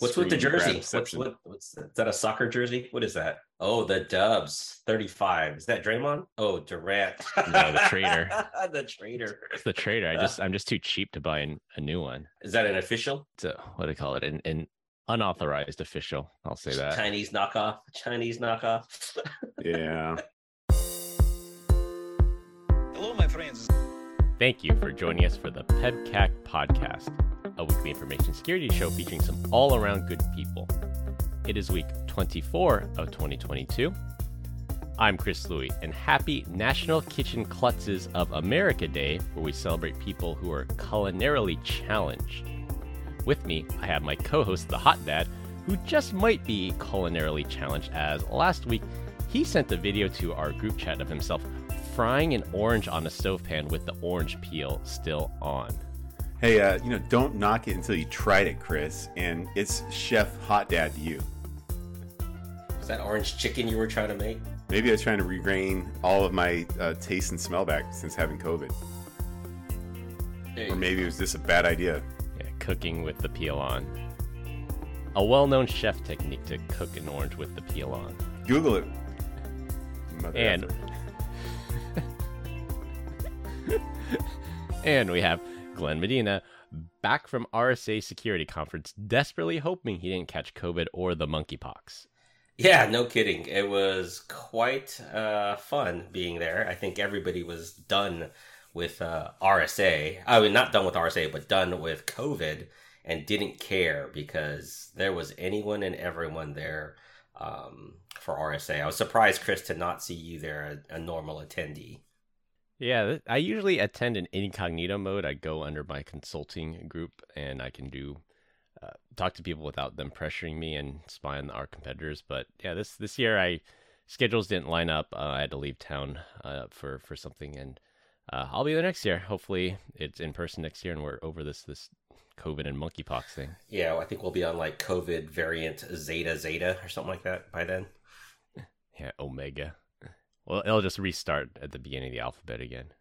What's with the jersey? What's, what, what's is that a soccer jersey? What is that? Oh, the Dubs 35. Is that Draymond? Oh, Durant. no, the trader. the trader. It's the trader. I just I'm just too cheap to buy an, a new one. Is that an official? It's a, what do they call it? An, an unauthorized official. I'll say that. Chinese knockoff. Chinese knockoff. yeah. Hello, my friends. Thank you for joining us for the PEBCAK podcast a weekly information security show featuring some all around good people. It is week 24 of 2022. I'm Chris Louie, and happy National Kitchen Klutzes of America Day, where we celebrate people who are culinarily challenged. With me, I have my co host, the Hot Dad, who just might be culinarily challenged, as last week he sent a video to our group chat of himself frying an orange on a stovepan with the orange peel still on. Hey, uh, you know, don't knock it until you tried it, Chris. And it's Chef Hot Dad to you. Is that orange chicken you were trying to make? Maybe I was trying to regain all of my uh, taste and smell back since having COVID. Hey. Or maybe it was just a bad idea. Yeah, cooking with the peel on. A well known chef technique to cook an orange with the peel on. Google it. Mother and. and we have Glenn Medina, back from RSA Security Conference, desperately hoping he didn't catch COVID or the monkeypox. Yeah, no kidding. It was quite uh, fun being there. I think everybody was done with uh, RSA. I mean, not done with RSA, but done with COVID and didn't care because there was anyone and everyone there um, for RSA. I was surprised, Chris, to not see you there, a, a normal attendee. Yeah, I usually attend in incognito mode. I go under my consulting group and I can do uh, talk to people without them pressuring me and spy on our competitors. But yeah, this this year I schedules didn't line up. Uh, I had to leave town uh, for for something, and uh, I'll be there next year. Hopefully, it's in person next year, and we're over this this COVID and monkeypox thing. Yeah, I think we'll be on like COVID variant Zeta Zeta or something like that by then. Yeah, Omega. Well, it'll just restart at the beginning of the alphabet again.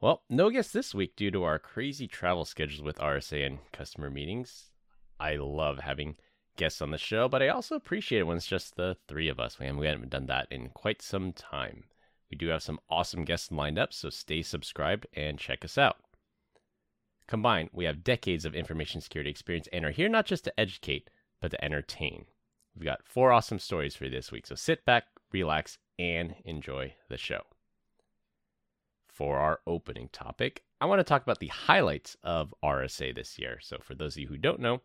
Well, no guests this week due to our crazy travel schedules with RSA and customer meetings. I love having guests on the show, but I also appreciate it when it's just the three of us. We haven't done that in quite some time. We do have some awesome guests lined up, so stay subscribed and check us out. Combined, we have decades of information security experience and are here not just to educate, but to entertain. We've got four awesome stories for you this week, so sit back, relax, and enjoy the show. For our opening topic, I want to talk about the highlights of RSA this year. So, for those of you who don't know,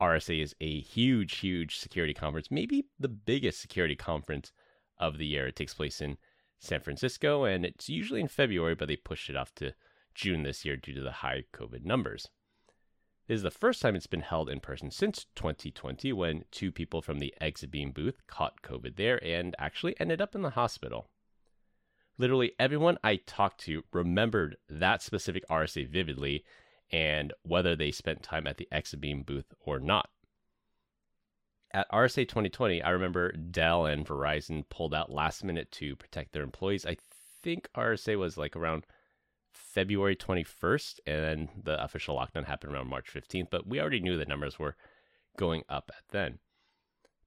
RSA is a huge, huge security conference, maybe the biggest security conference of the year. It takes place in San Francisco and it's usually in February, but they pushed it off to June this year due to the high COVID numbers. Is the first time it's been held in person since 2020 when two people from the Exabeam booth caught COVID there and actually ended up in the hospital. Literally everyone I talked to remembered that specific RSA vividly and whether they spent time at the Exabeam booth or not. At RSA 2020, I remember Dell and Verizon pulled out last minute to protect their employees. I think RSA was like around February 21st, and then the official lockdown happened around March 15th. But we already knew the numbers were going up at then.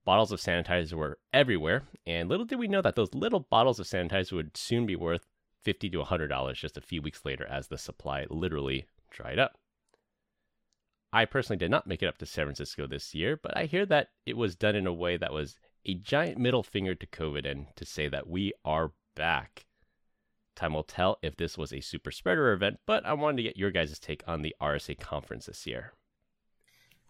Bottles of sanitizer were everywhere, and little did we know that those little bottles of sanitizer would soon be worth 50 to $100 just a few weeks later as the supply literally dried up. I personally did not make it up to San Francisco this year, but I hear that it was done in a way that was a giant middle finger to COVID and to say that we are back. Time will tell if this was a super spreader event, but I wanted to get your guys' take on the RSA conference this year.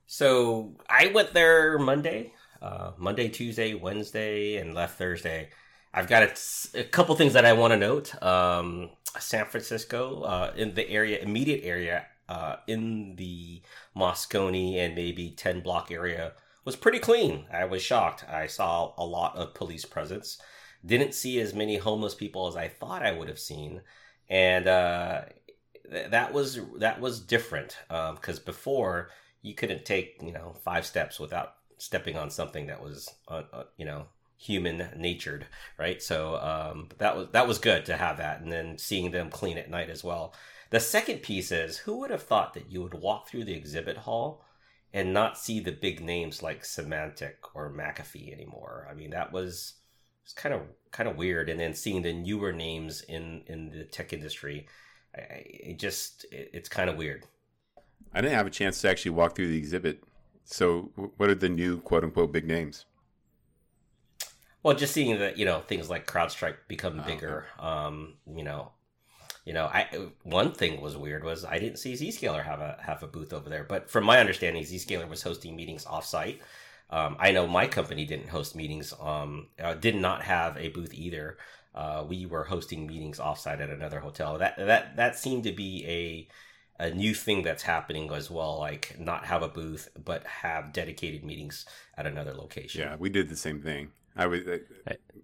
So I went there Monday, uh, Monday, Tuesday, Wednesday, and left Thursday. I've got a, a couple things that I want to note. Um, San Francisco, uh, in the area, immediate area, uh, in the Moscone and maybe 10 block area, was pretty clean. I was shocked. I saw a lot of police presence didn't see as many homeless people as I thought I would have seen, and uh, th- that was that was different because um, before you couldn't take you know five steps without stepping on something that was uh, uh, you know human natured right? So um, that was that was good to have that and then seeing them clean at night as well. The second piece is who would have thought that you would walk through the exhibit hall and not see the big names like Symantec or McAfee anymore. I mean, that was it's kind of kind of weird. And then seeing the newer names in in the tech industry, I, it just it, it's kind of weird. I didn't have a chance to actually walk through the exhibit. So, what are the new quote unquote big names? Well, just seeing that you know things like CrowdStrike become oh, bigger. Okay. Um, you know, you know, I one thing was weird was I didn't see Zscaler have a have a booth over there. But from my understanding, Zscaler was hosting meetings offsite. Um, I know my company didn't host meetings. Um, uh, did not have a booth either. Uh, we were hosting meetings offsite at another hotel. That that that seemed to be a a new thing that's happening as well. Like not have a booth, but have dedicated meetings at another location. Yeah, we did the same thing. I was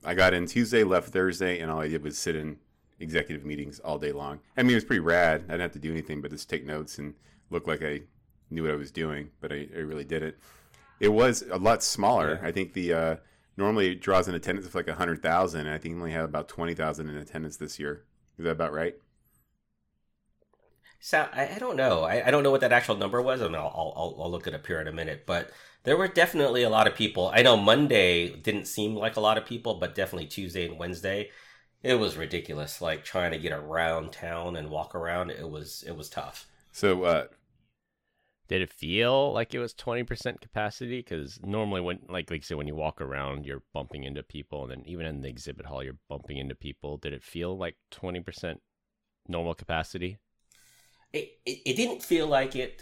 I got in Tuesday, left Thursday, and all I did was sit in executive meetings all day long. I mean, it was pretty rad. I didn't have to do anything but just take notes and look like I knew what I was doing, but I, I really did it. It was a lot smaller. Yeah. I think the uh, normally it draws an attendance of like a hundred thousand, I think we only had about twenty thousand in attendance this year. Is that about right? So I, I don't know. I, I, don't know what that actual number was, and I'll, I'll, I'll look it up here in a minute. But there were definitely a lot of people. I know Monday didn't seem like a lot of people, but definitely Tuesday and Wednesday, it was ridiculous. Like trying to get around town and walk around, it was it was tough. So, uh, did it feel like it was twenty percent capacity? Because normally, when like like said, when you walk around, you're bumping into people, and then even in the exhibit hall, you're bumping into people. Did it feel like twenty percent normal capacity? It, it, it didn't feel like it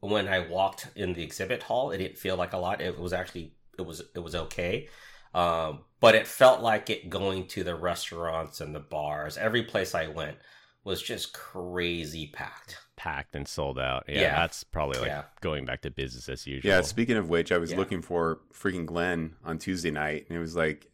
when I walked in the exhibit hall. It didn't feel like a lot. It was actually it was it was okay, um, but it felt like it going to the restaurants and the bars. Every place I went was just crazy packed. Packed and sold out. Yeah, yeah. that's probably like yeah. going back to business as usual. Yeah. Speaking of which, I was yeah. looking for freaking Glenn on Tuesday night, and it was like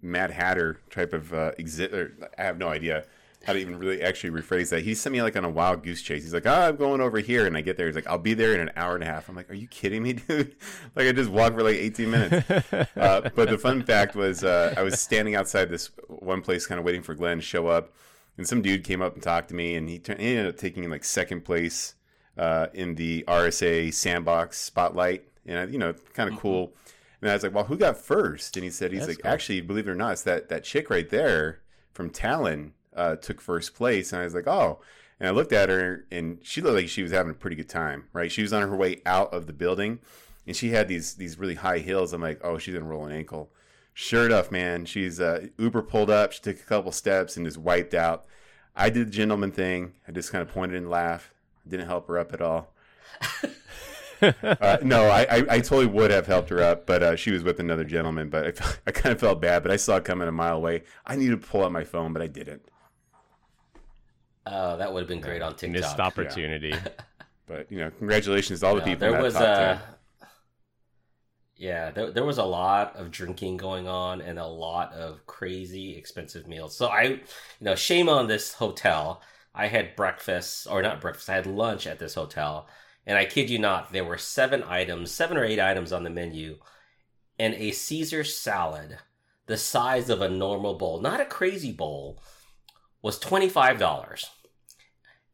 Mad Hatter type of uh, exhibit. I have no idea how to even really actually rephrase that. He sent me like on a wild goose chase. He's like, "Oh, I'm going over here," and I get there. He's like, "I'll be there in an hour and a half." I'm like, "Are you kidding me, dude?" like I just walked for like 18 minutes. uh, but the fun fact was, uh, I was standing outside this one place, kind of waiting for Glenn to show up, and some dude came up and talked to me, and he, he ended up taking like second place uh, in the RSA Sandbox Spotlight, and you know, kind of mm-hmm. cool. And I was like, "Well, who got first? And he said, "He's That's like, cool. actually, believe it or not, it's that that chick right there from Talon." uh, took first place, and I was like, oh. And I looked at her, and she looked like she was having a pretty good time, right? She was on her way out of the building, and she had these these really high heels. I'm like, oh, she's gonna roll an ankle. Sure enough, man, she's uh, Uber pulled up. She took a couple steps and just wiped out. I did the gentleman thing. I just kind of pointed and laughed. Didn't help her up at all. uh, no, I, I, I, totally would have helped her up, but uh, she was with another gentleman. But I, felt, I kind of felt bad. But I saw it coming a mile away. I needed to pull out my phone, but I didn't. Oh, that would have been great on TikTok. Missed opportunity. Yeah. but you know, congratulations to all the people. There was a. Yeah, there, there was a lot of drinking going on and a lot of crazy expensive meals. So I, you know, shame on this hotel. I had breakfast or not breakfast. I had lunch at this hotel, and I kid you not, there were seven items, seven or eight items on the menu, and a Caesar salad the size of a normal bowl, not a crazy bowl, was $25.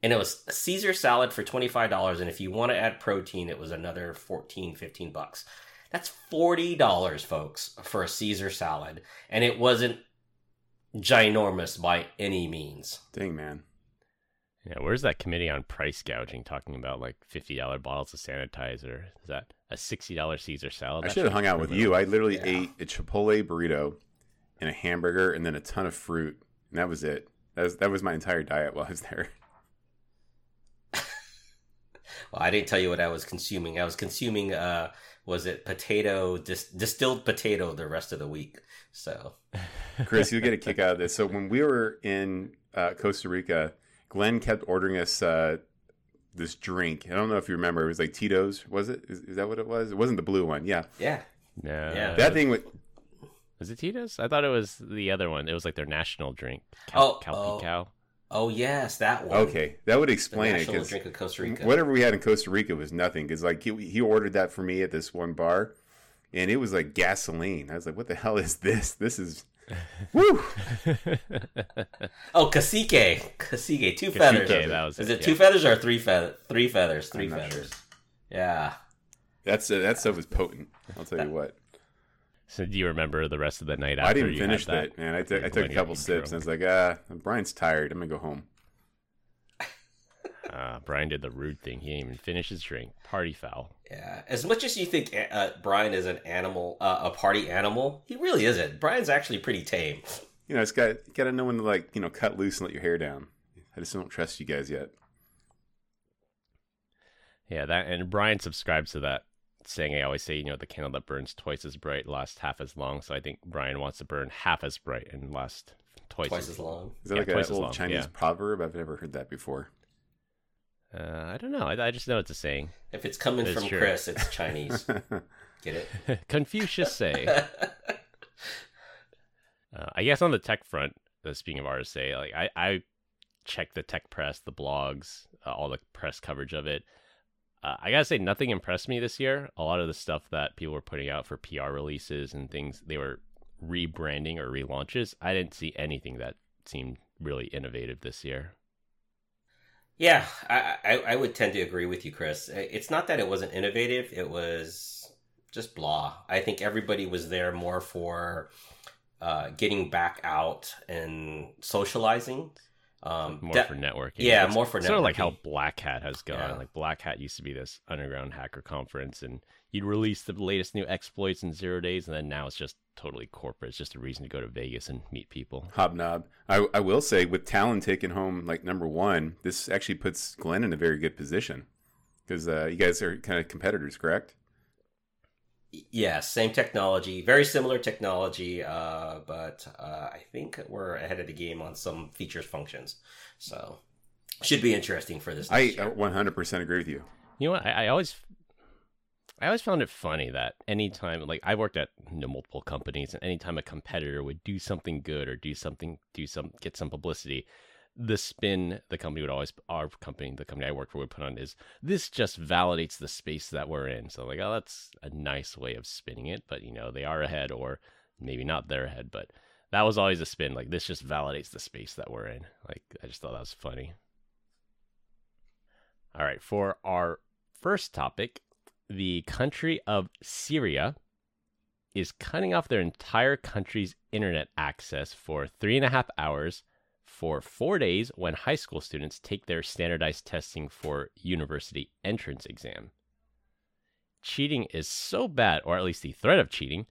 And it was a Caesar salad for $25. And if you want to add protein, it was another 14, 15 bucks. That's $40, folks, for a Caesar salad. And it wasn't ginormous by any means. Dang, man. Yeah, where's that committee on price gouging talking about like $50 bottles of sanitizer? Is that a $60 Caesar salad? I should have hung out with you. I literally yeah. ate a Chipotle burrito and a hamburger and then a ton of fruit. And that was it. That was that was my entire diet while I was there. well, I didn't tell you what I was consuming. I was consuming uh was it potato dis- distilled potato the rest of the week. So, Chris, you'll get a kick out of this. So when we were in uh, Costa Rica, Glenn kept ordering us uh, this drink. I don't know if you remember. It was like Tito's. Was it? Is, is that what it was? It wasn't the blue one. Yeah. Yeah. No. Yeah. That thing with was it Tito's? I thought it was the other one. It was like their national drink. Cal- oh, oh, Cow. Oh yes, that one. Okay, that would explain it. Because drink of Costa Rica. Whatever we had in Costa Rica was nothing. Because like he, he ordered that for me at this one bar, and it was like gasoline. I was like, "What the hell is this? This is." Woo! oh, cacique, cacique, two feathers. That was is it, it two feathers or three feathers? Three feathers, three feathers. Sure. Yeah. That's uh, that stuff is potent. I'll tell you what. So do you remember the rest of the night after I didn't you finish had that? that, man. I took I took a couple got sips and I was like, ah, Brian's tired. I'm gonna go home. Uh, Brian did the rude thing. He didn't even finish his drink. Party foul. Yeah. As much as you think uh, Brian is an animal, uh, a party animal, he really isn't. Brian's actually pretty tame. You know, it's got got to know when to like you know cut loose and let your hair down. I just don't trust you guys yet. Yeah, that and Brian subscribes to that saying I always say, you know, the candle that burns twice as bright lasts half as long. So I think Brian wants to burn half as bright and last twice, Twice as long. Is that Yeah, like an as old long, Chinese yeah. proverb? I've never heard that before. Uh, I don't know. I, I just know it's a saying. If it's coming That's from true. Chris, it's Chinese. Get it? Confucius say. Uh, I guess on the tech front, uh, speaking of RSA, like I, I check the tech press, the blogs, uh, all the press coverage of it. Uh, I gotta say, nothing impressed me this year. A lot of the stuff that people were putting out for PR releases and things they were rebranding or relaunches, I didn't see anything that seemed really innovative this year. Yeah, I, I I would tend to agree with you, Chris. It's not that it wasn't innovative; it was just blah. I think everybody was there more for uh, getting back out and socializing. Um, More that- for networking. yeah, It's more for networking. Sort of like how. Black Hat has gone. Yeah. Like Black Hat used to be this underground hacker conference, and you'd release the latest new exploits in zero days, and then now it's just totally corporate. It's just a reason to go to Vegas and meet people. Hobnob. I, I will say, with Talon taking home like number one, this actually puts Glenn in a very good position because uh, you guys are kind of competitors, correct? Yeah, same technology, very similar technology, uh, but uh, I think we're ahead of the game on some features, functions. So should be interesting for this. I next year. uh, 100% agree with you. You know what? I, I always, I always found it funny that anytime, like I worked at you know, multiple companies, and anytime a competitor would do something good or do something, do some, get some publicity, the spin the company would always, our company, the company I work for, would put on is this just validates the space that we're in. So like, oh, that's a nice way of spinning it, but you know, they are ahead, or maybe not they're ahead, but that was always a spin. Like this just validates the space that we're in. Like I just thought that was funny. All right, for our first topic, the country of Syria is cutting off their entire country's internet access for three and a half hours for four days when high school students take their standardized testing for university entrance exam. Cheating is so bad, or at least the threat of cheating,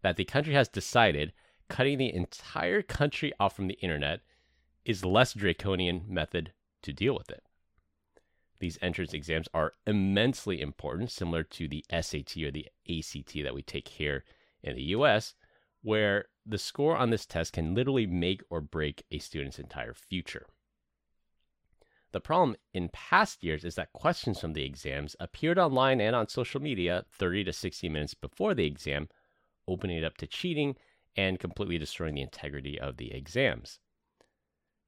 that the country has decided cutting the entire country off from the internet is less draconian method to deal with it. These entrance exams are immensely important, similar to the SAT or the ACT that we take here in the US, where the score on this test can literally make or break a student's entire future. The problem in past years is that questions from the exams appeared online and on social media 30 to 60 minutes before the exam, opening it up to cheating and completely destroying the integrity of the exams.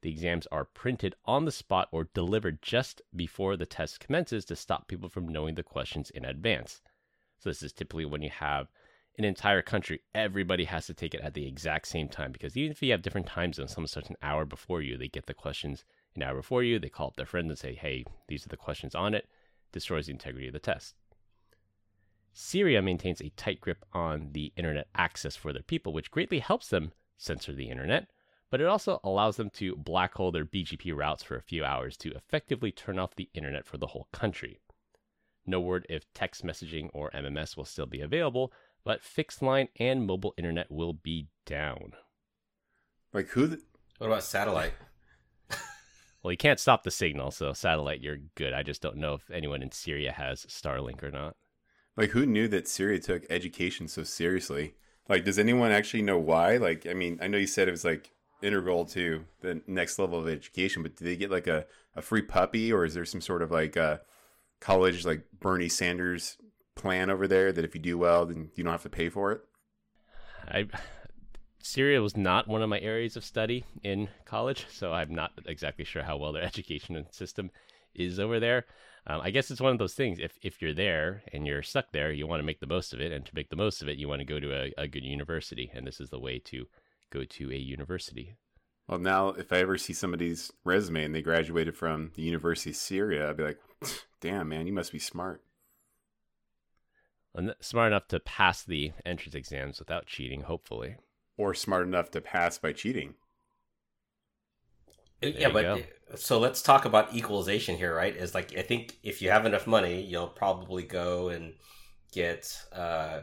The exams are printed on the spot or delivered just before the test commences to stop people from knowing the questions in advance. So, this is typically when you have an entire country, everybody has to take it at the exact same time because even if you have different time zones, someone starts an hour before you, they get the questions an hour before you, they call up their friends and say, hey, these are the questions on it, destroys the integrity of the test. Syria maintains a tight grip on the internet access for their people, which greatly helps them censor the internet, but it also allows them to black hole their BGP routes for a few hours to effectively turn off the internet for the whole country. No word if text messaging or MMS will still be available, but fixed line and mobile internet will be down. Like who? The, What about satellite? Well, you can't stop the signal, so satellite, you're good. I just don't know if anyone in Syria has Starlink or not. like who knew that Syria took education so seriously? Like, does anyone actually know why? Like, I mean, I know you said it was like integral to the next level of education, but do they get like a, a free puppy, or is there some sort of like a college like Bernie Sanders plan over there that if you do well, then you don't have to pay for it? I Syria was not one of my areas of study in college, so I'm not exactly sure how well their education system is over there. Um, I guess it's one of those things. If if you're there and you're stuck there, you want to make the most of it, and to make the most of it, you want to go to a, a good university, and this is the way to go to a university. Well, now if I ever see somebody's resume and they graduated from the University of Syria, I'd be like, damn, man, you must be smart. And smart enough to pass the entrance exams without cheating, hopefully. Or smart enough to pass by cheating. There yeah, but go. so let's talk about equalization here, right? Is like I think if you have enough money, you'll probably go and get uh,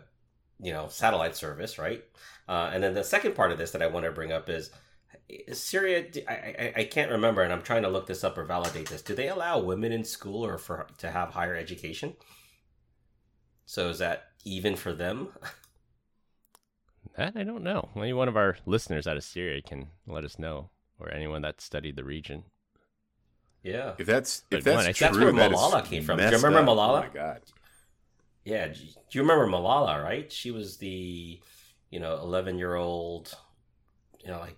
you know satellite service, right? Uh, and then the second part of this that I want to bring up is is Syria. I, I I can't remember, and I'm trying to look this up or validate this. Do they allow women in school or for to have higher education? So is that even for them? That I don't know. Maybe one of our listeners out of Syria can let us know, or anyone that studied the region. Yeah. If that's But if that's Glenn, I true, That's where that is Malala came from. Do you remember up. Oh, Malala? Oh my god. Yeah, do you remember Malala, right? She was the, you know, 11 year old, you know, like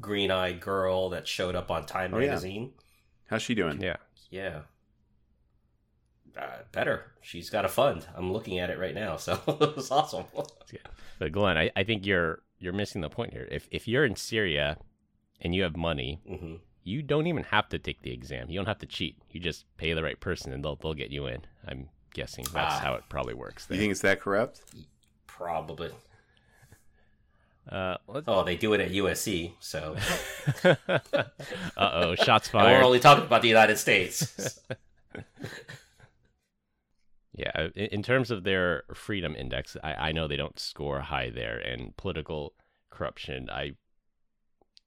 green eyed girl that showed up on Time Oh, yeah. magazine. How's she doing? Yeah. Yeah. Uh, better. She's got a fund. I'm looking at it right now. So it was awesome. But Glenn, I, I think you're you're missing the point here. If if you're in Syria and you have money, hmm you don't even have to take the exam. You don't have to cheat. You just pay the right person, and they'll they'll get you in. I'm guessing that's Ah. how it probably works. You think it's that corrupt? Probably. Uh, let's... Oh, they do it at USC. So uh oh, shots and we're only talking about the United States. Yeah, in, in terms of their freedom index, I, I know they don't score high there, and political corruption, I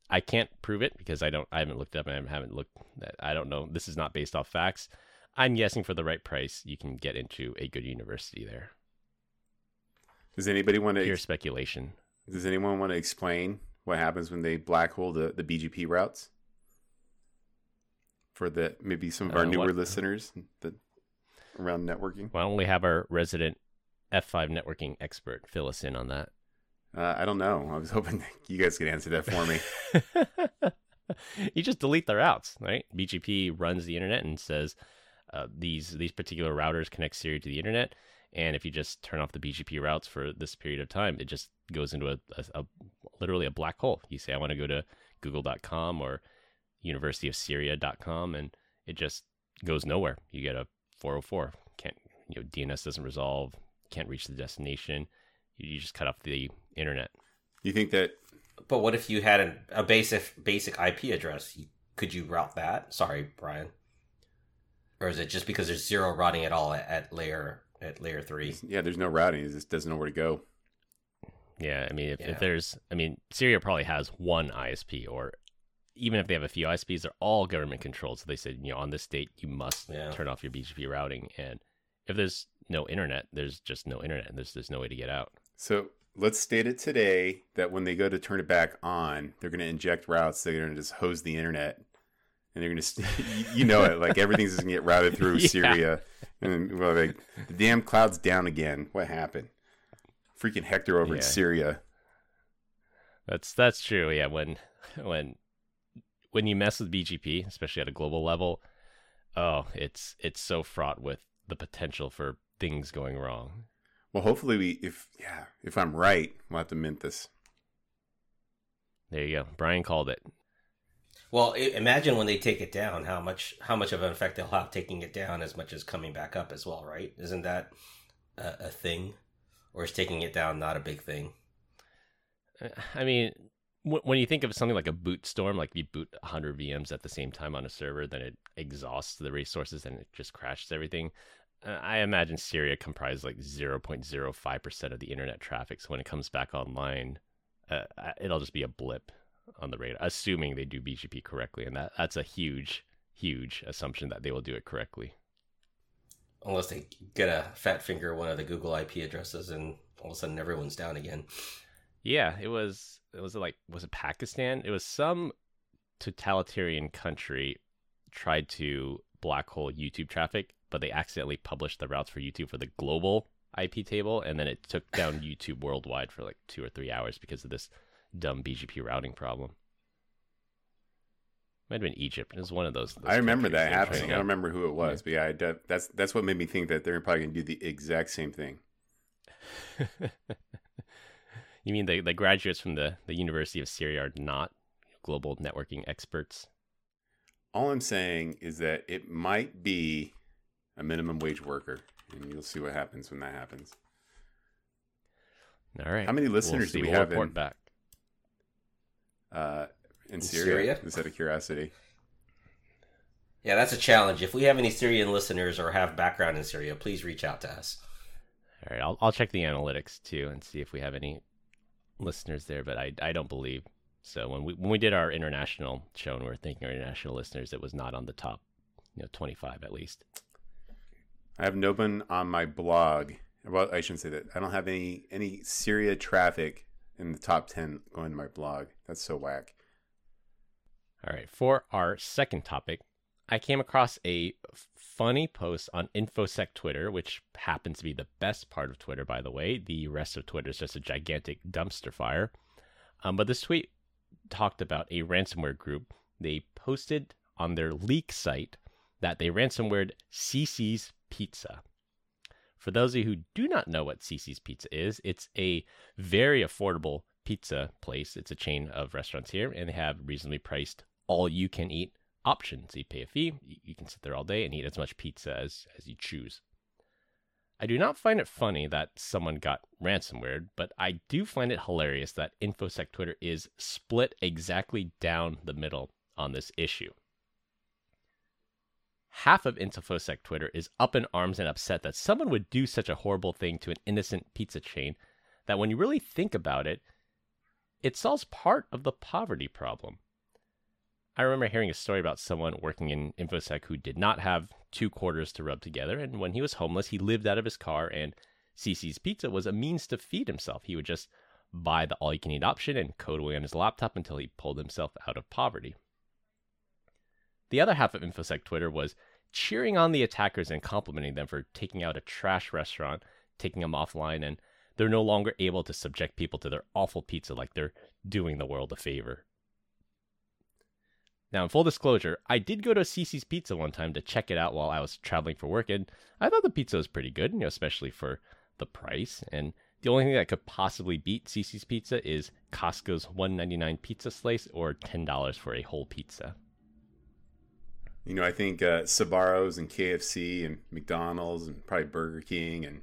I can't prove it because I don't I haven't looked up and I haven't looked. I don't know. This is not based off facts. I'm guessing for the right price, you can get into a good university there. Does anybody want to Pure to? speculation. Does anyone want to explain what happens when they black hole the, the BGP routes? For the maybe some of our Uh, newer what- listeners that around networking. Why don't we have our resident F5 networking expert fill us in on that? Uh, I don't know. I was hoping you guys could answer that for me. you just delete the routes, right? BGP runs the internet and says uh, these these particular routers connect Syria to the internet, and if you just turn off the BGP routes for this period of time, it just goes into a, a, a literally a black hole. You say I want to go to Google.com or UniversityofSyria.com, and it just goes nowhere. You get a 404. Can't you know DNS doesn't resolve. Can't reach the destination. You, you just cut off the internet. You think that but what if you had an, a basic basic IP address? Could you route that? Sorry, Brian. Or is it just because there's zero routing at all at, at layer at layer three? yeah, there's no routing. It just doesn't know where to go. Yeah, I mean, if, Yeah. if there's, I mean, Syria probably has one ISP, or even if they have a few ISPs, they're all government controlled. So they said, you know, on this date, you must Yeah. turn off your BGP routing. And if there's no internet, there's just no internet, and there's there's no way to get out. So let's state it today that when they go to turn it back on, they're going to inject routes. They're going to just hose the internet, and they're going to, you know it, like everything's just going to get routed through Yeah. Syria, and then, well, like the damn cloud's down again. What happened? Freaking Hector over in Syria. That's that's true. Yeah, when when when you mess with BGP, especially at a global level, oh, it's it's so fraught with the potential for things going wrong. Well, hopefully we, if yeah, if I'm right, we'll have to mint this. There you go. Brian called it. Well, imagine when they take it down, how much how much of an effect they'll have taking it down as much as coming back up as well, right? Isn't that a, a thing, or is taking it down not a big thing? Uh, I mean, w- when you think of something like a boot storm, like you boot 100 VMs at the same time on a server, then it exhausts the resources and it just crashes everything. Uh, I imagine Syria comprises like 0.05% of the internet traffic. So when it comes back online, uh, uh, it'll just be a blip on the radar, assuming they do BGP correctly. And that, that's a huge, huge assumption that they will do it correctly. Unless they get a fat finger one of the Google IP addresses, and all of a sudden everyone's down again. Yeah, it was. It was like was it Pakistan? It was some totalitarian country tried to black hole YouTube traffic, but they accidentally published the routes for YouTube for the global IP table, and then it took down YouTube worldwide for like two or three hours because of this dumb BGP routing problem. Might have been Egypt. It was one of those. those I remember that happening. I don't remember who it was, but yeah, that's that's what made me think that they're probably going to do the exact same thing. to- you mean the the graduates from the the University of Syria are not global networking experts? All I'm saying is that it might be a minimum wage worker, and you'll see what happens when that happens. All right. How many listeners we'll do we we'll have report in, back? uh, in, In Syria? Syria? Just out of curiosity. Yeah, that's a challenge. If we have any Syrian listeners or have background in Syria, please reach out to us. All right, I'll I'll check the analytics too and see if we have any listeners there, but I I don't believe so. When we when we did our international show and we were thinking our international listeners, it was not on the top, you know, twenty five at least. I have no one on my blog. Well, I shouldn't say that. I don't have any any Syria traffic in the top ten going to my blog. That's so whack. All right, for our second topic, I came across a funny post on InfoSec Twitter, which happens to be the best part of Twitter, by the way. The rest of Twitter is just a gigantic dumpster fire. Um, but this tweet talked about a ransomware group. They posted on their leak site that they ransomwared Cici's Pizza. For those of you who do not know what Cici's Pizza is, it's a very affordable pizza place. It's a chain of restaurants here, and they have reasonably priced all you can eat options. You pay a fee, you can sit there all day and eat as much pizza as, as you choose. I do not find it funny that someone got ransomware, but I do find it hilarious that InfoSec Twitter is split exactly down the middle on this issue. Half of InfoSec Twitter is up in arms and upset that someone would do such a horrible thing to an innocent pizza chain that when you really think about it, it solves part of the poverty problem. I remember hearing a story about someone working in InfoSec who did not have two quarters to rub together, and when he was homeless, he lived out of his car, and Cici's Pizza was a means to feed himself. He would just buy the all you can eat option and code away on his laptop until he pulled himself out of poverty. The other half of InfoSec Twitter was cheering on the attackers and complimenting them for taking out a trash restaurant, taking them offline, and they're no longer able to subject people to their awful pizza like they're doing the world a favor. Now, in full disclosure, I did go to Cici's Pizza one time to check it out while I was traveling for work, and I thought the pizza was pretty good, you know, especially for the price. And the only thing that could possibly beat Cici's Pizza is Costco's $1.99 pizza slice or $10 for a whole pizza. You know, I think uh, Sbarro's and KFC and McDonald's and probably Burger King and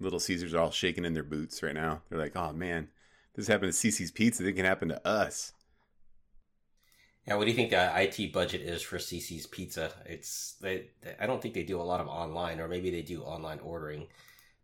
Little Caesars are all shaking in their boots right now. They're like, "Oh man, this happened to Cici's Pizza. It can happen to us." Yeah, what do you think the IT budget is for Cici's Pizza? It's they, they- I don't think they do a lot of online, or maybe they do online ordering.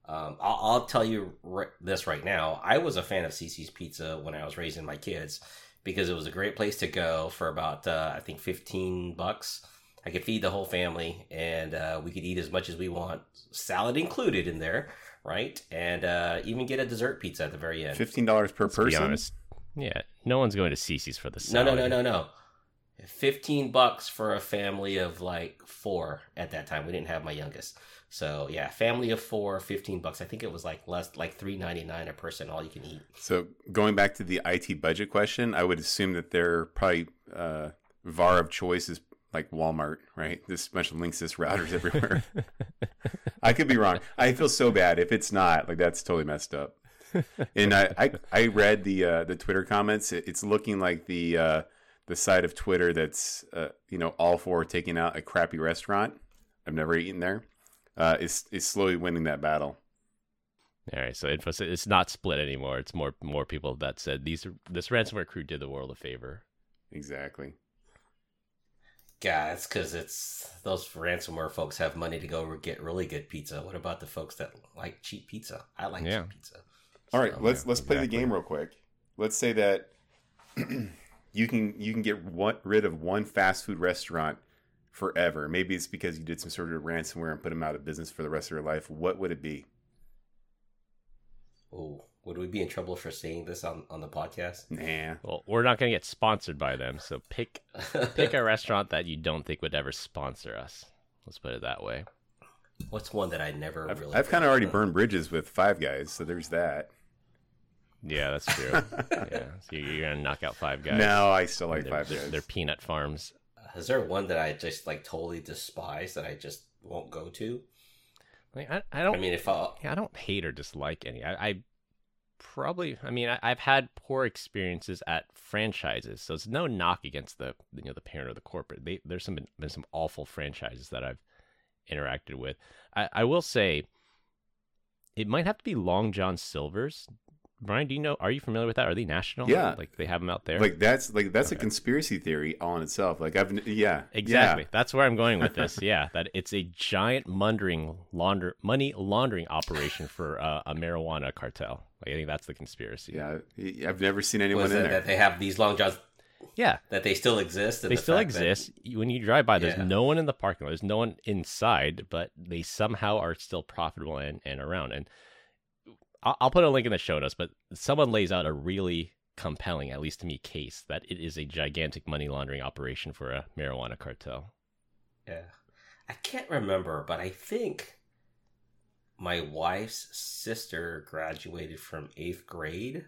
Um, I'll, I'll tell you ri- this right now. I was a fan of Cici's Pizza when I was raising my kids because it was a great place to go for about uh, I think fifteen bucks. I could feed the whole family, and uh, we could eat as much as we want, salad included in there, right? And uh, even get a dessert pizza at the very end. Fifteen dollars per To be person. honest, yeah, no one's going to Cici's for the No, no, no, no, no. Fifteen bucks for a family of like four at that time. We didn't have my youngest, so yeah, family of four, 15 bucks. I think it was like less, like three ninety nine a person, all you can eat. So going back to the IT budget question, I would assume that their probably uh, VAR of choice is like Walmart, right? This bunch of Linksys routers everywhere. I could be wrong. I feel so bad if it's not. Like that's totally messed up. And I I, I read the uh, the Twitter comments. It, it's looking like the uh, the side of Twitter that's uh, you know all for taking out a crappy restaurant. I've never eaten there. Uh, is is slowly winning that battle. All right, so info it's not split anymore. It's more more people that said these this ransomware crew did the world a favor. Exactly. Yeah, it's because it's those ransomware folks have money to go get really good pizza. What about the folks that like cheap pizza? I like Yeah. cheap pizza. All right, So- let's let's play the game real quick. Let's say that you can you can get one, rid of one fast food restaurant forever. Maybe it's because you did some sort of ransomware and put them out of business for the rest of your life. What would it be? Oh, would we be in trouble for saying this on on the podcast? Nah. Well, we're not going to get sponsored by them, so pick pick a restaurant that you don't think would ever sponsor us. Let's put it that way. What's one that I never I've, really? I've kind of already burned bridges with Five Guys, so there's that. Yeah, that's true. yeah, so you're going to knock out five guys. No, I still like they're, Five they're, Guys. they're peanut farms. Is there one that I just like totally despise that I just won't go to? Like, I, I don't. I mean, if I, Yeah, I don't hate or dislike any. I, I probably, I mean, I, I've had poor experiences at franchises, so it's no knock against the you know the parent or the corporate. They, there's some been some awful franchises that I've interacted with. I, I will say, it might have to be Long John Silver's. Brian, do you know? Are you familiar with that? Are they national? Yeah. like they have them out there. Like that's like that's a conspiracy theory all in itself. Like I've yeah Exactly. yeah. That's where I'm going with this. Yeah, that it's a giant laundering launder money laundering operation for uh, a marijuana cartel. Like, I think that's the conspiracy. Yeah, I've never seen anyone Was in it there. that they have these long johns Yeah, that they still exist? they the still fact that- exist. When you drive by, there's Yeah. no one in the parking lot. There's no one inside, but they somehow are still profitable and, and around. And I'll, put a link in the show notes, but someone lays out a really compelling, at least to me, case that it is a gigantic money laundering operation for a marijuana cartel. Yeah. I can't remember, but I think my wife's sister graduated from eighth grade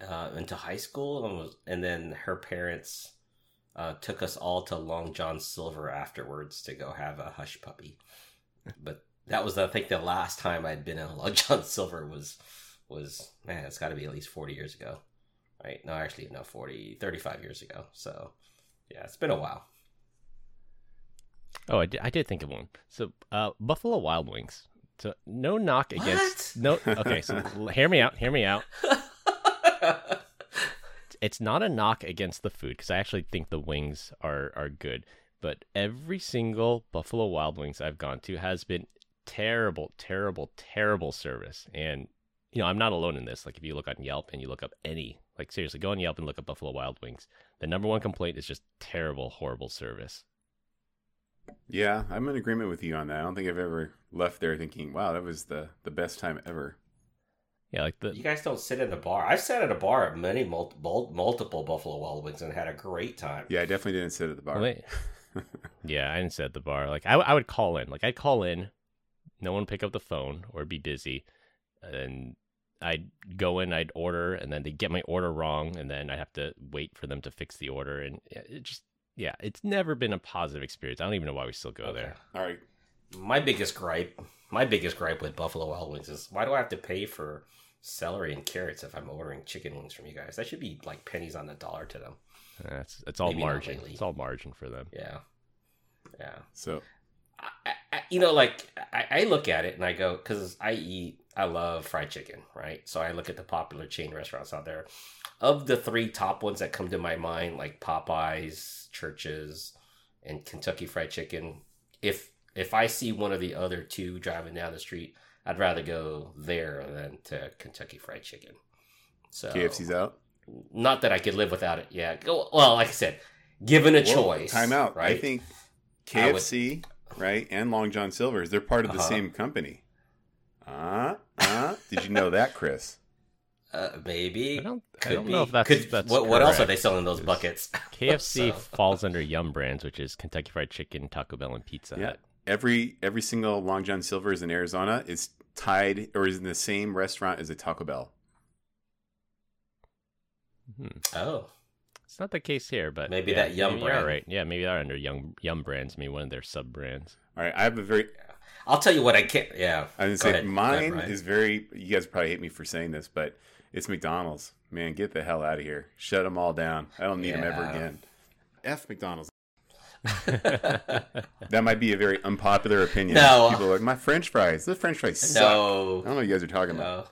uh, into high school, and was, and then her parents uh, took us all to Long John Silver afterwards to go have a hush puppy. But that was, I think, the last time I'd been in a Long John Silver was was man, it's got to be at least forty years ago, right? No, actually, no, 40, 35 years ago. So yeah, it's been a while. Oh, I did, I did think of one. So, uh, Buffalo Wild Wings. So, no knock against no. Okay, so hear me out. Hear me out. It's not a knock against the food because I actually think the wings are are good. But every single Buffalo Wild Wings I've gone to has been terrible, terrible, terrible service. And you know, I'm not alone in this. Like, if you look on Yelp and you look up any, like, seriously, go on Yelp and look up Buffalo Wild Wings. The number one complaint is just terrible, horrible service. Yeah, I'm in agreement with you on that. I don't think I've ever left there thinking, "Wow, that was the the best time ever." Yeah, like the You guys don't sit in a bar. I've sat at a bar at many multiple multiple Buffalo Wild Wings and had a great time. Yeah, I definitely didn't sit at the bar. Well, they- yeah, I didn't sit at the bar. Like I, I would call in. Like I'd call in, no one would pick up the phone or be busy, and I'd go in, I'd order, and then they get my order wrong, and then I'd have to wait for them to fix the order, and it just yeah, it's never been a positive experience. I don't even know why we still go Okay. there. All right, My biggest gripe, my biggest gripe with Buffalo Wild Wings is why do I have to pay for celery and carrots if I'm ordering chicken wings from you guys? That should be like pennies on the dollar to them. It's it's all Maybe margin. It's all margin for them. Yeah, yeah. so I, I, you know, like I, I look at it and I go because I eat, I love fried chicken, right? So I look at the popular chain restaurants out there. Of the three top ones that come to my mind, like Popeyes, Church's, and Kentucky Fried Chicken, if if I see one of the other two driving down the street, I'd rather go there than to Kentucky Fried Chicken. So KFC's out. not that I could live without it. Yeah. Well, like I said, given a Whoa, choice, Time out. Right? I think KFC, right, and Long John Silver's, they're part of the Uh-huh. same company. Uh, uh, did you know that, Chris? uh, maybe I don't, I Could don't be. know if that's, Could- that's what, what else are they selling in those buckets? KFC So- falls under Yum Brands, which is Kentucky Fried Chicken, Taco Bell, and Pizza Yeah. Hut. Every every single Long John Silver's in Arizona is tied or is in the same restaurant as a Taco Bell. Hmm. Oh, It's not the case here, but Maybe yeah, that Yum maybe brand. right. Yeah, maybe they're under Yum Yum brands, maybe one of their sub brands. All right, I have a very I'll tell you what I can't. Yeah, I was Go gonna say ahead. Mine ahead, is very. You guys probably hate me for saying this, but it's McDonald's. Man, get the hell out of here! Shut them all down. I don't need them ever again. F McDonald's. That might be a very unpopular opinion. No. people are like my French fries. The French fries suck. I don't know what you guys are talking about.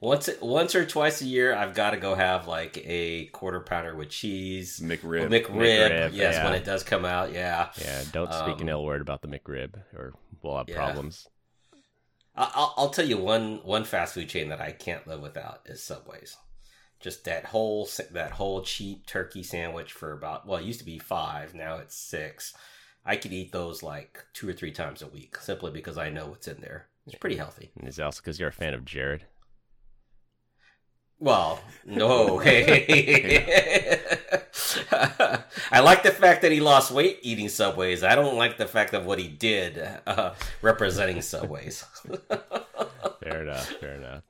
Once, once or twice a year, I've got to go have like a quarter pounder with cheese. McRib. McRib, McRib, yes, yeah. when it does come out, yeah. yeah, don't speak Um, an ill word about the McRib, or we'll have Yeah. problems. I- I'll, I'll tell you one one fast food chain that I can't live without is Subway's. Just that whole that whole cheap turkey sandwich for about well, it used to be five, now it's six. I could eat those like two or three times a week simply because I know what's in there. It's pretty healthy. And is also because you're a fan of Jared? Well, no. I like the fact that he lost weight eating Subways. I don't like the fact of what he did uh, representing Subways. Fair enough. Fair enough.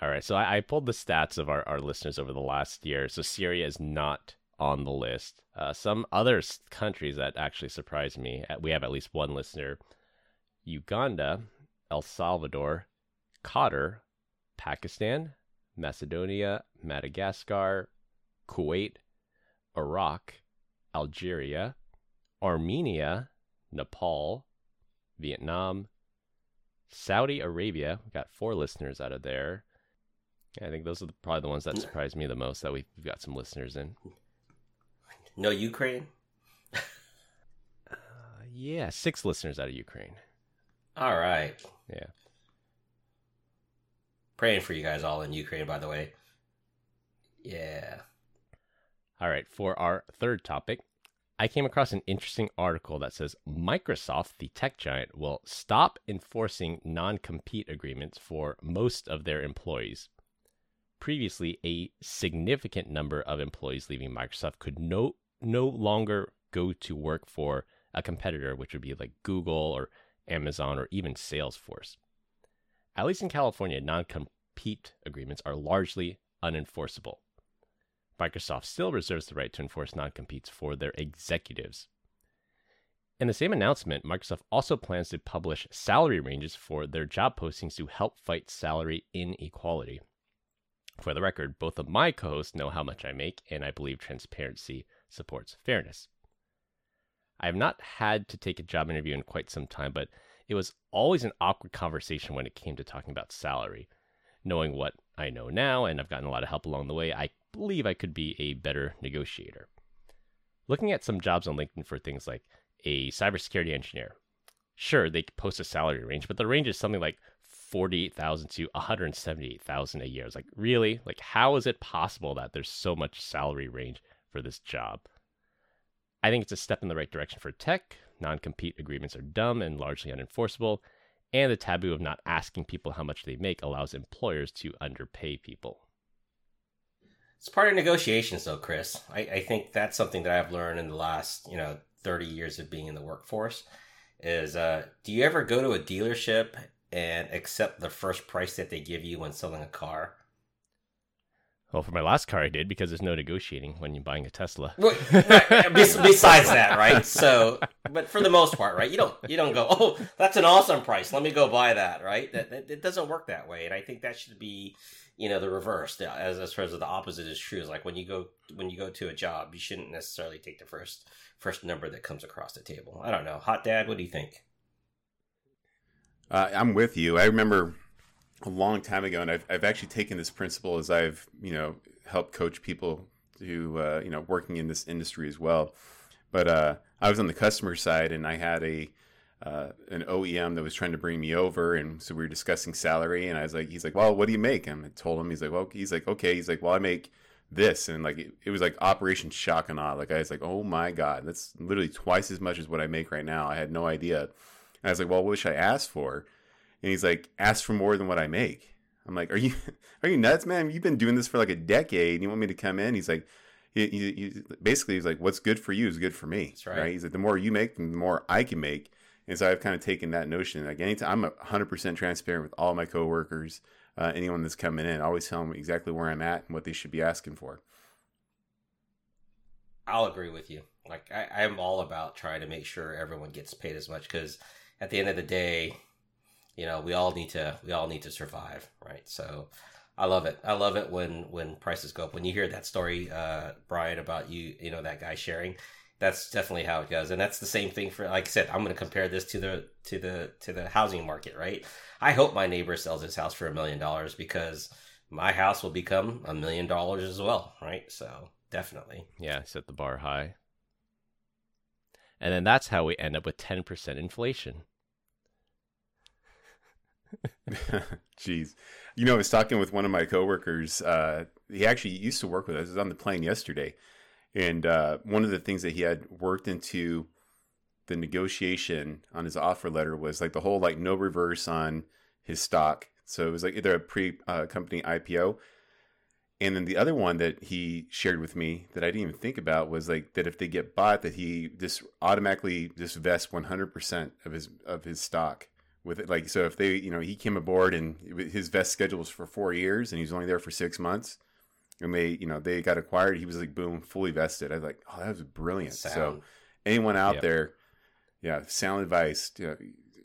All right. So I, I pulled the stats of our, our listeners over the last year. So Syria is not on the list. Uh, some other countries that actually surprised me. uh, We have at least one listener: Uganda, El Salvador, Qatar, Pakistan, Macedonia, Madagascar, Kuwait, Iraq, Algeria, Armenia, Nepal, Vietnam, Saudi Arabia. We got four listeners out of there. I think those are the, probably the ones that surprised me the most that we've got some listeners in. No Ukraine. Uh, yeah, six listeners out of Ukraine. All right. Yeah. Praying for you guys all in Ukraine, by the way. Yeah. All right, for our third topic, I came across an interesting article that says Microsoft, the tech giant, will stop enforcing non compete agreements for most of their employees. Previously, a significant number of employees leaving Microsoft could no, no longer go to work for a competitor, which would be like Google or Amazon or even Salesforce. At least in California, non compete agreements are largely unenforceable. Microsoft still reserves the right to enforce non competes for their executives. In the same announcement, Microsoft also plans to publish salary ranges for their job postings to help fight salary inequality. For the record, both of my co hosts know how much I make, and I believe transparency supports fairness. I have not had to take a job interview in quite some time, but it was always an awkward conversation when it came to talking about salary. Knowing what I know now, and I've gotten a lot of help along the way, I believe I could be a better negotiator. Looking at some jobs on LinkedIn for things like a cybersecurity engineer, sure, they post a salary range, but the range is something like 48,000 to 178,000 a year. It's like, really? Like, how is it possible that there's so much salary range for this job? I think it's a step in the right direction for tech. Non compete agreements are dumb and largely unenforceable, and the taboo of not asking people how much they make allows employers to underpay people. It's part of negotiations, though, Chris. I, I think that's something that I've learned in the last, you know, 30 years of being in the workforce. Is uh, do you ever go to a dealership and accept the first price that they give you when selling a car? Well, for my last car, I did because there's no negotiating when you're buying a Tesla. Well, right, besides that, right? So, but for the most part, right? You don't you don't go, oh, that's an awesome price. Let me go buy that, right? That, that it doesn't work that way, and I think that should be, you know, the reverse. As as far as the opposite is true, is like when you go when you go to a job, you shouldn't necessarily take the first first number that comes across the table. I don't know, hot dad, what do you think? Uh, I'm with you. I remember a long time ago, and I've, I've actually taken this principle as I've you know helped coach people who uh, you know working in this industry as well. But uh, I was on the customer side, and I had a uh, an OEM that was trying to bring me over, and so we were discussing salary, and I was like, he's like, well, what do you make? And I told him, he's like, well, he's like, okay, he's like, well, I make this, and like it, it was like Operation Shock and Awe. Like I was like, oh my god, that's literally twice as much as what I make right now. I had no idea. And I was like, well, what should I ask for? And he's like, ask for more than what I make. I'm like, are you are you nuts, man? You've been doing this for like a decade. And you want me to come in? He's like, he, he, he basically he's like, what's good for you is good for me. That's right. right. He's like, the more you make, the more I can make. And so I've kind of taken that notion. Like anytime I'm 100% transparent with all my coworkers, uh, anyone that's coming in, I always tell them exactly where I'm at and what they should be asking for. I'll agree with you. Like I, I'm all about trying to make sure everyone gets paid as much because at the end of the day, you know, we all need to we all need to survive, right? So I love it. I love it when when prices go up. When you hear that story, uh, Brian, about you, you know, that guy sharing, that's definitely how it goes. And that's the same thing for like I said, I'm gonna compare this to the to the to the housing market, right? I hope my neighbor sells his house for a million dollars because my house will become a million dollars as well, right? So definitely. Yeah, set the bar high. And then that's how we end up with 10% inflation. Jeez. You know, I was talking with one of my coworkers. Uh, he actually used to work with us. I was on the plane yesterday. And uh, one of the things that he had worked into the negotiation on his offer letter was like the whole like no reverse on his stock. So it was like either a pre uh, company IPO. And then the other one that he shared with me that I didn't even think about was like that if they get bought, that he just automatically just vests 100% of his of his stock with it. Like, so if they, you know, he came aboard and his vest schedule was for four years and he's only there for six months and they, you know, they got acquired, he was like, boom, fully vested. I was like, oh, that was brilliant. Sound. So anyone out Yep. there, yeah, sound advice. You know,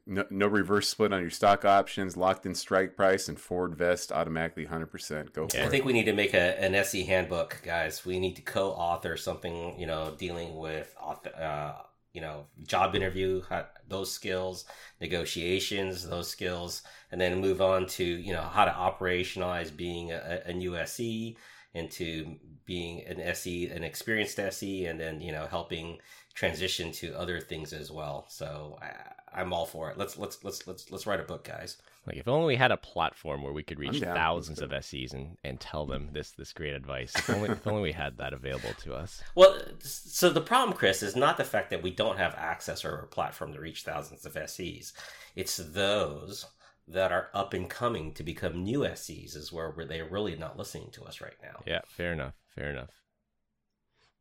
no, no reverse split on your stock options, locked in strike price, and forward vest automatically 100%. Go for I it. think we need to make a, an SE handbook, guys. We need to co-author something, you know, dealing with uh, you know, job interview, those skills, negotiations, those skills, and then move on to, you know, how to operationalize being a, a new SE into being an SE, an experienced SE, and then, you know, helping transition to other things as well. So I, I'm all for it. Let's, let's, let's, let's, let's write a book, guys. Like if only we had a platform where we could reach thousands of SEs and, and tell them this this great advice. If only, if only we had that available to us. Well, so the problem, Chris, is not the fact that we don't have access or a platform to reach thousands of SEs. It's those that are up and coming to become new SEs is where they're really not listening to us right now. Yeah, fair enough. Fair enough.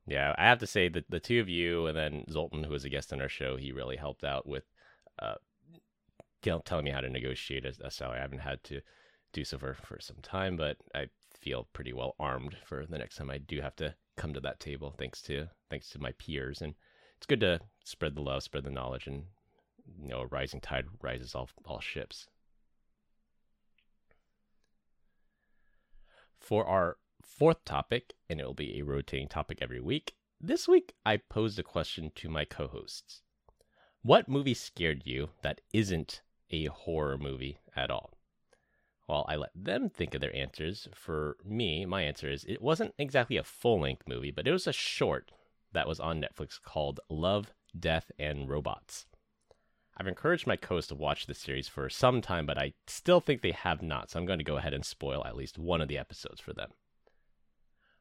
Yeah, I have to say that the two of you and then Zoltan, who was a guest on our show, he really helped out with uh, telling me how to negotiate a, a salary. I haven't had to do so for, for some time, but I feel pretty well armed for the next time I do have to come to that table. Thanks to thanks to my peers, and it's good to spread the love, spread the knowledge, and you know, a rising tide rises all all ships. For our fourth topic, and it will be a rotating topic every week. This week, I posed a question to my co-hosts. What movie scared you that isn't a horror movie at all? While I let them think of their answers, for me, my answer is it wasn't exactly a full length movie, but it was a short that was on Netflix called Love, Death, and Robots. I've encouraged my co to watch the series for some time, but I still think they have not, so I'm going to go ahead and spoil at least one of the episodes for them.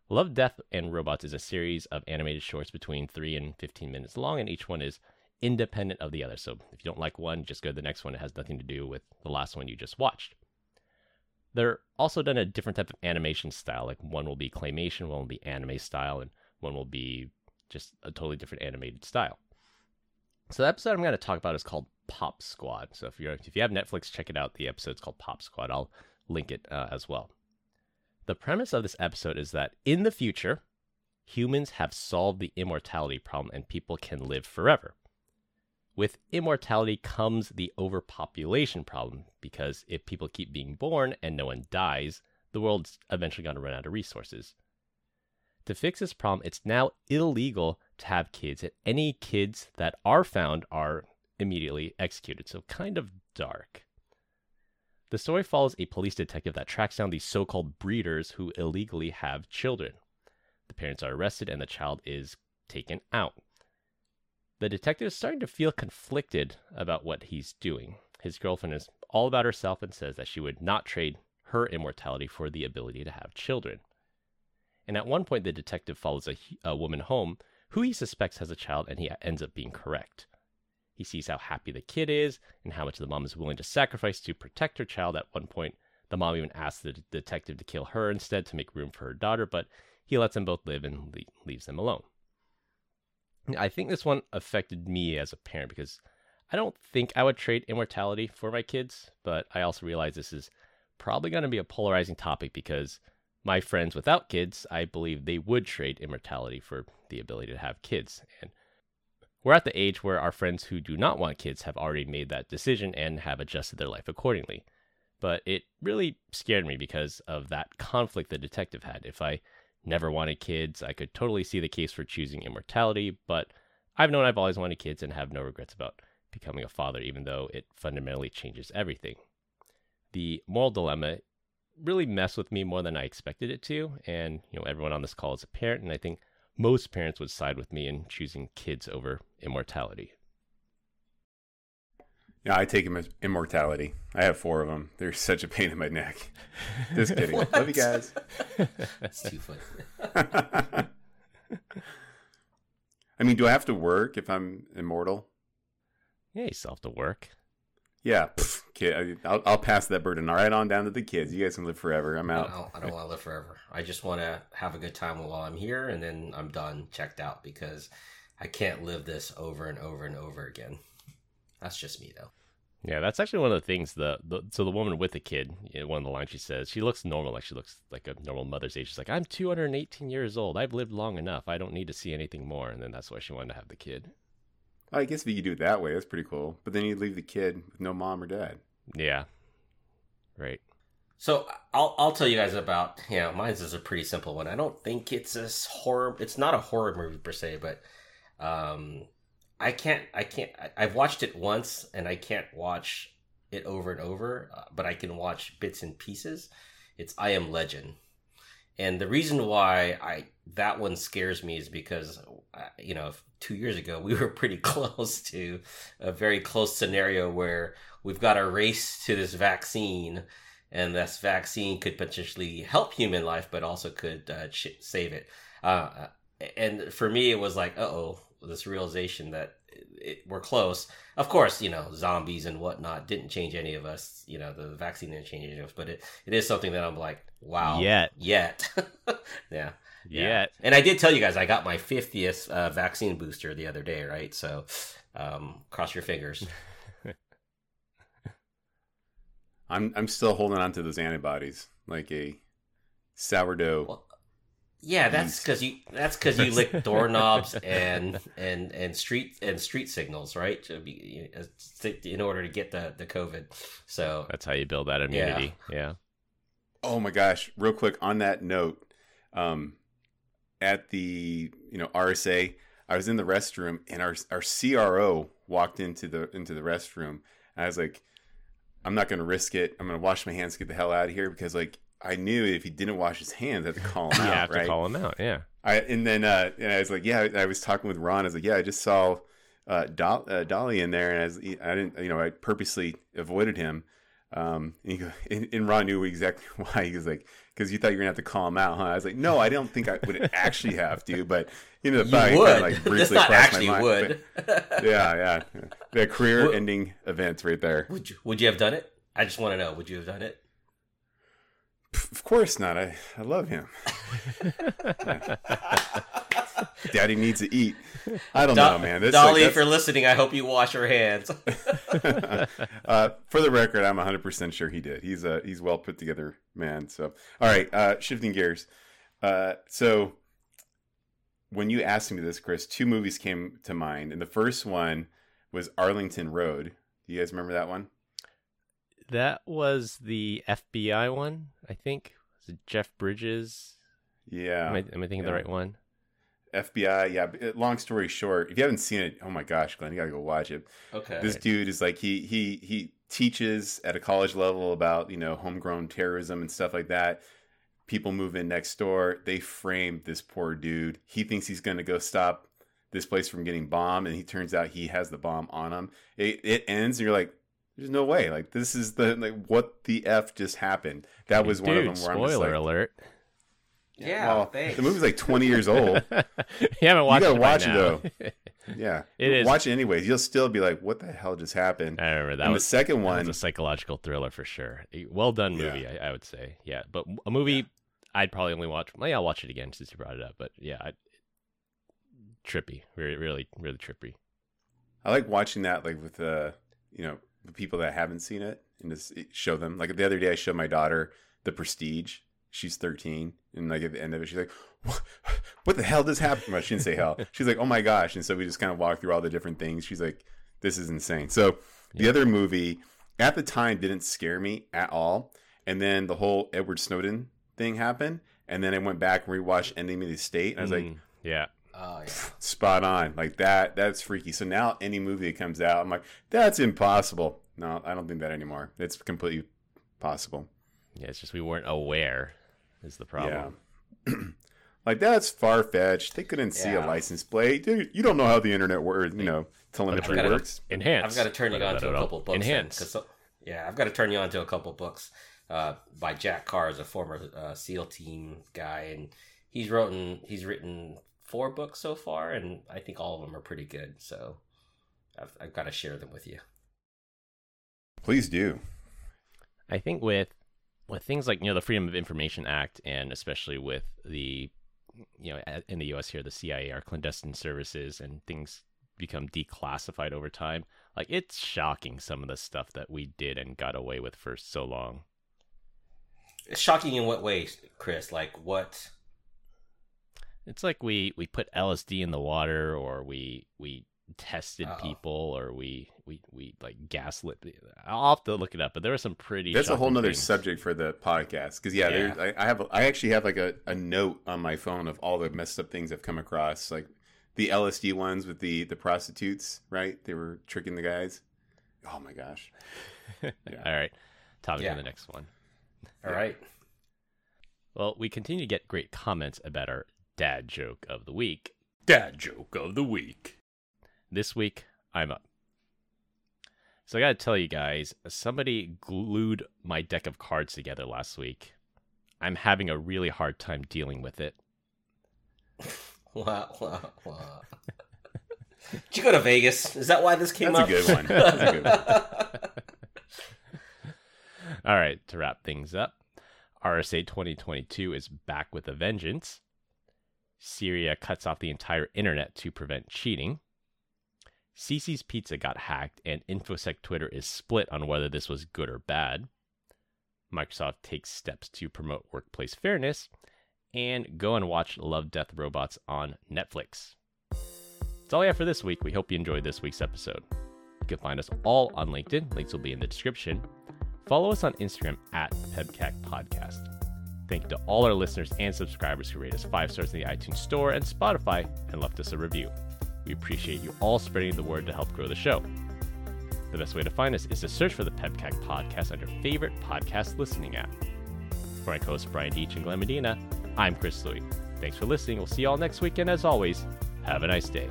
Love, Death, and Robots is a series of animated shorts between 3 and 15 minutes long, and each one is independent of the other. So if you don't like one, just go to the next one. It has nothing to do with the last one you just watched. They're also done a different type of animation style. Like one will be claymation, one will be anime style, and one will be just a totally different animated style. So the episode I'm going to talk about is called Pop Squad. So if you if you have Netflix, check it out. The episode's called Pop Squad. I'll link it uh, as well. The premise of this episode is that in the future, humans have solved the immortality problem and people can live forever. With immortality comes the overpopulation problem because if people keep being born and no one dies, the world's eventually going to run out of resources. To fix this problem, it's now illegal to have kids, and any kids that are found are immediately executed. So, kind of dark. The story follows a police detective that tracks down these so called breeders who illegally have children. The parents are arrested and the child is taken out. The detective is starting to feel conflicted about what he's doing. His girlfriend is all about herself and says that she would not trade her immortality for the ability to have children. And at one point, the detective follows a, a woman home who he suspects has a child, and he ends up being correct. He sees how happy the kid is and how much the mom is willing to sacrifice to protect her child. At one point, the mom even asks the detective to kill her instead to make room for her daughter, but he lets them both live and leaves them alone. I think this one affected me as a parent because I don't think I would trade immortality for my kids, but I also realize this is probably going to be a polarizing topic because my friends without kids, I believe they would trade immortality for the ability to have kids. And we're at the age where our friends who do not want kids have already made that decision and have adjusted their life accordingly. But it really scared me because of that conflict the detective had. If I never wanted kids, I could totally see the case for choosing immortality, but I've known I've always wanted kids and have no regrets about becoming a father, even though it fundamentally changes everything. The moral dilemma really messed with me more than I expected it to, and you know everyone on this call is a parent, and I think most parents would side with me in choosing kids over immortality. Yeah, I take Im- immortality. I have four of them. They're such a pain in my neck. Just kidding. Love you guys. That's too funny. I mean, do I have to work if I'm immortal? Yeah, you still have to work. Yeah, pff, kid. I, will I'll pass that burden all right on down to the kids. You guys can live forever. I'm I out. don't, I don't want to live forever. I just want to have a good time while I'm here, and then I'm done, checked out, because I can't live this over and over and over again. That's just me, though. Yeah, that's actually one of the things. The, the so the woman with the kid, you know, one of the lines she says, she looks normal, like she looks like a normal mother's age. She's like, I'm 218 years old. I've lived long enough. I don't need to see anything more. And then that's why she wanted to have the kid. I guess if you could do it that way, that's pretty cool. But then you'd leave the kid with no mom or dad. Yeah, right. So I'll I'll tell you guys about you know mine's is a pretty simple one. I don't think it's a horror. It's not a horror movie per se, but um, I can't. I can't. I, I've watched it once, and I can't watch it over and over. Uh, but I can watch bits and pieces. It's I Am Legend, and the reason why I that one scares me is because uh, you know two years ago we were pretty close to a very close scenario where we've got a race to this vaccine and this vaccine could potentially help human life but also could uh, save it. Uh, and for me it was like oh this realization that it, we're close. Of course you know zombies and whatnot didn't change any of us you know the vaccine didn't change any of us but it, it is something that i'm like wow. Yet. Yet. Yeah yeah. And I did tell you guys I got my 50th uh, vaccine booster the other day, right? So um, cross your fingers. I'm I'm still holding on to those antibodies like a sourdough. Well, yeah, that's because you that's because you lick doorknobs and and and street and street signals, right? To be in order to get the the COVID. So that's how you build that immunity. Yeah. yeah. Oh my gosh! Real quick on that note, um, at the you know RSA, I was in the restroom and our our CRO walked into the into the restroom. And I was like, I'm not going to risk it. I'm going to wash my hands, get the hell out of here because like I knew if he didn't wash his hands, I had to call him out. have right? to call him out. Yeah. I and then uh, and I was like, yeah. I was talking with Ron. I was like, yeah, I just saw uh, uh, Dolly in there, and I, was, I didn't, you know, I purposely avoided him. Um, and, go, and, and, Ron knew exactly why. He was like, because you thought you were gonna have to call him out, huh? I was like, no, I don't think I would actually have to, but you know, the fact would. Kind of, like briefly not actually my mind. would. But, yeah, yeah, the career-ending event right there. Would you, would you have done it? I just want to know, would you have done it? Of course not. I, I love him. Daddy needs to eat. I don't Do- know, man. This, Dolly, like, if you're listening, I hope you wash your hands. uh, for the record, I'm 100 percent sure he did. He's a he's well put together man. So, all right, uh, shifting gears. Uh, so, when you asked me this, Chris, two movies came to mind, and the first one was Arlington Road. Do you guys remember that one? That was the FBI one, I think. Was it Jeff Bridges? Yeah. Am I, am I thinking yeah. the right one? FBI, yeah. Uh, long story short, if you haven't seen it, oh my gosh, Glenn, you gotta go watch it. Okay. This dude is like he he he teaches at a college level about you know homegrown terrorism and stuff like that. People move in next door. They frame this poor dude. He thinks he's gonna go stop this place from getting bombed, and he turns out he has the bomb on him. It it ends, and you're like, there's no way. Like this is the like what the f just happened. That was dude, one of them. Where spoiler like, alert. Yeah, well, thanks. the movie's like 20 years old. you haven't watched you gotta it watch it though. yeah, it is. Watch it anyways. You'll still be like, "What the hell just happened?" I remember that. And was the second one. was a psychological thriller for sure. A well done movie, yeah. I, I, would say. Yeah, but a movie yeah. I'd probably only watch. Well, yeah, I'll watch it again since you brought it up. But yeah, I, trippy, really, really, really trippy. I like watching that, like with uh, you know, the people that haven't seen it, and just show them. Like the other day, I showed my daughter The Prestige. She's 13, and like at the end of it, she's like, "What, what the hell just happened?" Well, she didn't say hell. She's like, "Oh my gosh!" And so we just kind of walk through all the different things. She's like, "This is insane." So the yeah. other movie at the time didn't scare me at all, and then the whole Edward Snowden thing happened, and then I went back and rewatched Enemy of the State, and I was mm, like, "Yeah." Oh, yeah. Spot on. Like that, that's freaky. So now any movie that comes out, I'm like, that's impossible. No, I don't think that anymore. It's completely possible. Yeah, it's just we weren't aware is the problem. Yeah. like that's far fetched. They couldn't see yeah. a license plate. Dude, you don't know how the internet works. You know, telemetry gotta, works. Enhance. I've got to turn you on to a couple books. Enhance. yeah, I've got to turn you on to a couple books uh, by Jack Carr, as a former uh, SEAL team guy, and he's written he's written four books so far, and I think all of them are pretty good. So I've, I've got to share them with you. Please do. I think with with things like you know the Freedom of Information Act, and especially with the you know in the U.S. here, the CIA, our clandestine services, and things become declassified over time. Like it's shocking some of the stuff that we did and got away with for so long. It's shocking in what way, Chris? Like what? It's like we we put LSD in the water, or we we tested Uh-oh. people or we we we like gaslit i'll have to look it up but there are some pretty that's a whole nother things. subject for the podcast because yeah, yeah. I, I, have i actually have like a, a note on my phone of all the messed up things i've come across like the LSD ones with the the prostitutes, right? They were tricking the guys. Oh my gosh. All right. Topic Yeah. for the next one. All right. Well, we continue to get great comments about our dad joke of the week. Dad joke of the week. This week, I'm up. So I got to tell you guys, somebody glued my deck of cards together last week. I'm having a really hard time dealing with it. Wow, wow, wow. Did you go to Vegas? Is that why this came That's up? a good one. That's a good one. All right, to wrap things up, RSA 2022 is back with a vengeance. Syria cuts off the entire internet to prevent cheating. Cici's Pizza got hacked, and InfoSec Twitter is split on whether this was good or bad. Microsoft takes steps to promote workplace fairness. And go and watch Love, Death, Robots on Netflix. That's all we have for this week. We hope you enjoyed this week's episode. You can find us all on LinkedIn. Links will be in the description. Follow us on Instagram at PEBCAK Podcast. Thank you to all our listeners and subscribers who rate us five stars in the iTunes Store and Spotify and left us a review. We appreciate you all spreading the word to help grow the show. The best way to find us is to search for the PEBCAK Podcast on your favorite podcast listening app. For my co-hosts Brian Deach and Glenn Medina, I'm Chris Louie. Thanks for listening. We'll see you all next week, and as always, have a nice day.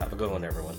Have a good one, everyone.